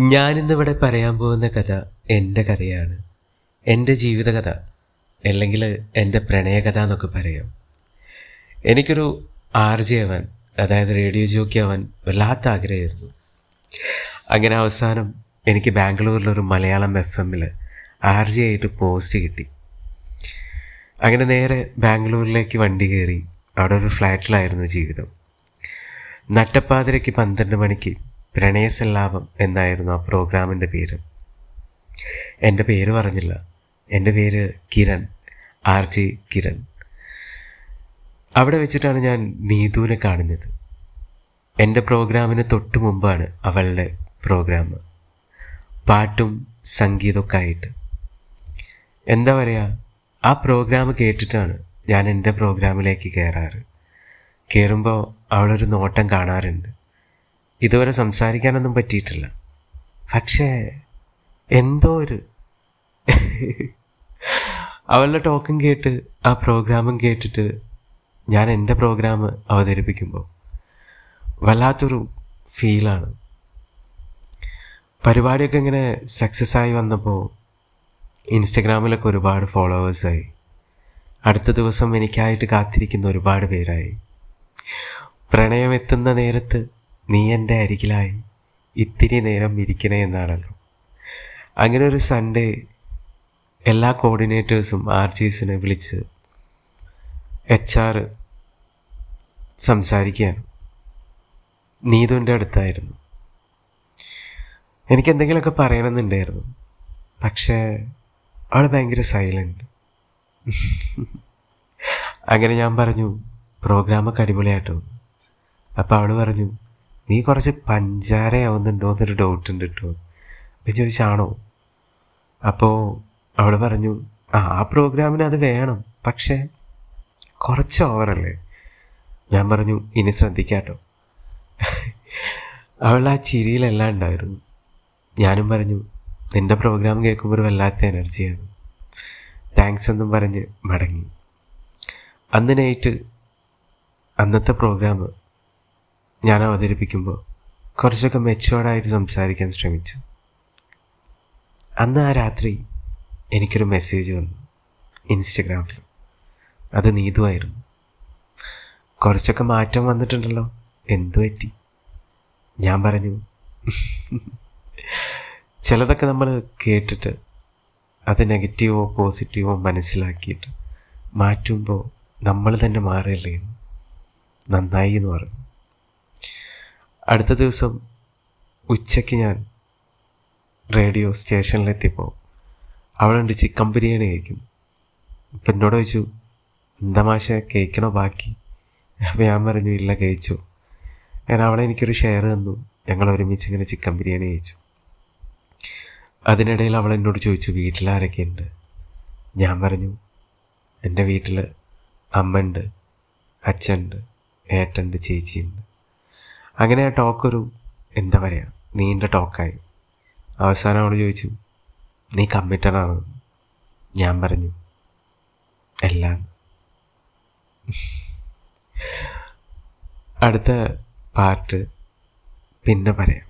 ഞാനിന്നിവിടെ പറയാൻ പോകുന്ന കഥ എന്റെ കഥയാണ്. എന്റെ ജീവിതകഥ അല്ലെങ്കിൽ എന്റെ പ്രണയകഥ എന്നൊക്കെ പറയാം. എനിക്കൊരു ആർ ജെ ആവാൻ അതായത് റേഡിയോ ജോക്കി ആവാൻ വല്ലാത്ത ആഗ്രഹമായിരുന്നു. അങ്ങനെ അവസാനം എനിക്ക് ബാംഗ്ലൂരിലൊരു മലയാളം എഫ് എമ്മിൽ ആർ ജെ ആയിട്ട് പോസ്റ്റ് കിട്ടി. അങ്ങനെ നേരെ ബാംഗ്ലൂരിലേക്ക് വണ്ടി കയറി അവിടെ ഒരു ഫ്ലാറ്റിലായിരുന്നു ജീവിതം. നട്ടപ്പാതിരയ്ക്ക് പന്ത്രണ്ട് മണിക്ക് പ്രണയസല്ലാപം എന്നായിരുന്നു ആ പ്രോഗ്രാമിന്റെ പേര്. എന്റെ പേര് പറഞ്ഞില്ല. എന്റെ പേര് കിരൺ ആർ ജെ കിരൺ. അവിടെ വെച്ചിട്ടാണ് ഞാൻ നീതുവിനെ കാണുന്നത് എന്റെ പ്രോഗ്രാമിന് തൊട്ട് മുമ്പാണ് അവളുടെ പ്രോഗ്രാം. പാട്ടും സംഗീതമൊക്കെ ആയിട്ട്. എന്താ പറയുക ആ പ്രോഗ്രാം കേട്ടിട്ടാണ് ഞാൻ എന്റെ പ്രോഗ്രാമിലേക്ക് കയറാറ്. കയറുമ്പോൾ അവളൊരു നോട്ടം കാണാറുണ്ട്. ഇതുവരെ സംസാരിക്കാനൊന്നും പറ്റിയിട്ടില്ല. പക്ഷേ എന്തോ ഒരു അവളുടെ ടോക്കും കേട്ട് ആ പ്രോഗ്രാമും കേട്ടിട്ട് ഞാൻ എന്റെ പ്രോഗ്രാം അവതരിപ്പിക്കുമ്പോൾ വല്ലാത്തൊരു ഫീലാണ്. പരിപാടിയൊക്കെ ഇങ്ങനെ സക്സസ് ആയി വന്നപ്പോൾ ഇൻസ്റ്റഗ്രാമിലൊക്കെ ഒരുപാട് ഫോളോവേഴ്സായി അടുത്ത ദിവസം എനിക്കായിട്ട് കാത്തിരിക്കുന്ന ഒരുപാട് പേരായി. പ്രണയം എത്തുന്ന നേരത്ത് നീ എന്റെ അരികിലായി ഇത്തിരി നേരം ഇരിക്കണേ എന്നാണല്ലോ. അങ്ങനെ ഒരു സൺഡേ എല്ലാ കോർഡിനേറ്റേഴ്സും ആർ ജിസിനെ വിളിച്ച് എച്ച് ആർ സംസാരിക്കുകയാണ്. നീതുവിന്റെ അടുത്തായിരുന്നു. എനിക്ക് എന്തെങ്കിലുമൊക്കെ പറയണമെന്നുണ്ടായിരുന്നു. പക്ഷേ അവൾ ഭയങ്കര സൈലന്റ് അങ്ങനെ ഞാൻ പറഞ്ഞു പ്രോഗ്രാമൊക്കെ അടിപൊളിയായിട്ട് അപ്പോൾ അവൾ പറഞ്ഞു നീ കുറച്ച് പഞ്ചാരയാവുന്നുണ്ടോ എന്നൊരു ഡൗട്ട് ഉണ്ട് കേട്ടോ അപ്പം ചോദിച്ചാണോ? അപ്പോൾ അവൾ പറഞ്ഞു ആ ആ പ്രോഗ്രാമിന് അത് വേണം പക്ഷേ കുറച്ച് ഓവറല്ലേ ഞാൻ പറഞ്ഞു ഇനി ശ്രദ്ധിക്കാട്ടോ. അവൾ ആ ചിരിയിലെല്ലാം ഉണ്ടായിരുന്നു. ഞാനും പറഞ്ഞു നിന്റെ പ്രോഗ്രാം കേൾക്കുമ്പോൾ ഒരു വല്ലാത്ത എനർജിയാണ് താങ്ക്സ് എന്നും പറഞ്ഞ് മടങ്ങി. അന്ന് നൈറ്റ് അന്നത്തെ പ്രോഗ്രാം ഞാൻ അവതരിപ്പിക്കുമ്പോൾ കുറച്ചൊക്കെ മെച്ചുവേർഡായിട്ട് സംസാരിക്കാൻ ശ്രമിച്ചു. അന്ന് ആ രാത്രി എനിക്കൊരു മെസ്സേജ് വന്നു ഇൻസ്റ്റഗ്രാമിൽ. അത് നീതുവായിരുന്നു കുറച്ചൊക്കെ മാറ്റം വന്നിട്ടുണ്ടല്ലോ എന്തു പറ്റി? ഞാൻ പറഞ്ഞു ചിലതൊക്കെ നമ്മൾ കേട്ടിട്ട് അത് നെഗറ്റീവോ പോസിറ്റീവോ മനസ്സിലാക്കിയിട്ട് മാറ്റുമ്പോൾ നമ്മൾ തന്നെ മാറിയല്ലേ നന്നായി എന്ന് പറഞ്ഞു. അടുത്ത ദിവസം ഉച്ചയ്ക്ക് ഞാൻ റേഡിയോ സ്റ്റേഷനിലെത്തിയപ്പോൾ അവളുണ്ട് ചിക്കൻ ബിരിയാണി കഴിക്കുന്നു. അപ്പം എന്നോട് ചോദിച്ചു എന്താ മാഷ കഴിക്കണോ ബാക്കി? അപ്പോൾ ഞാൻ പറഞ്ഞു ഇല്ല കഴിച്ചു. ഞാൻ അവളെ എനിക്കൊരു ഷെയർ തന്നു. ഞങ്ങൾ ഒരുമിച്ച് ഇങ്ങനെ ചിക്കൻ ബിരിയാണി കഴിച്ചു. അതിനിടയിൽ അവൾ എന്നോട് ചോദിച്ചു വീട്ടിൽ ആരൊക്കെയുണ്ട് ഞാൻ പറഞ്ഞു എന്റെ വീട്ടിൽ അമ്മ ഉണ്ട് അച്ഛനുണ്ട് ഏട്ടനുണ്ട് ചേച്ചിയുണ്ട് അങ്ങനെ ആ ടോക്കൊരു എന്താ പറയുക നീണ്ട ടോക്കായി അവസാനം അവൾ ചോദിച്ചു നീ കമ്മിറ്റഡാണ് ഞാൻ പറഞ്ഞു എല്ലാം. അടുത്ത പാർട്ട് പിന്നെ പറയാം.